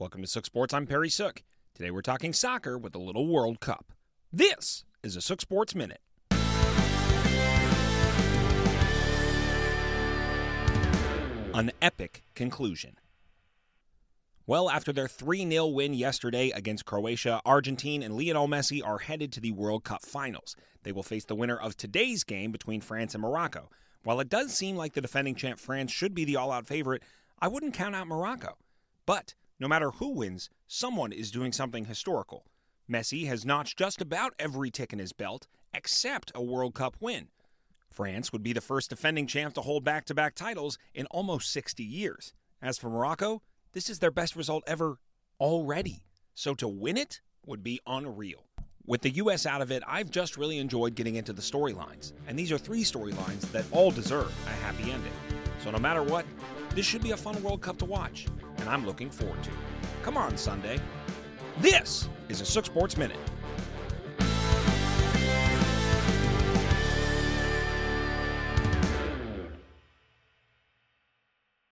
Welcome to Sook Sports. I'm Perry Sook. Today we're talking soccer with a little World Cup. This is a Sook Sports Minute. An epic conclusion. Well, after their 3 0 win yesterday against Croatia, Argentina and Lionel Messi are headed to the World Cup finals. They will face the winner of today's game between France and Morocco. While it does seem like the defending champ France should be the all out favorite, I wouldn't count out Morocco. But no matter who wins, someone is doing something historical. Messi has notched just about every tick in his belt except a World Cup win. France would be the first defending champ to hold back to back titles in almost 60 years. As for Morocco, this is their best result ever already. So to win it would be unreal. With the US out of it, I've just really enjoyed getting into the storylines. And these are three storylines that all deserve a happy ending. So no matter what, this should be a fun World Cup to watch, and I'm looking forward to. Come on, Sunday. This is a Sook Sports Minute.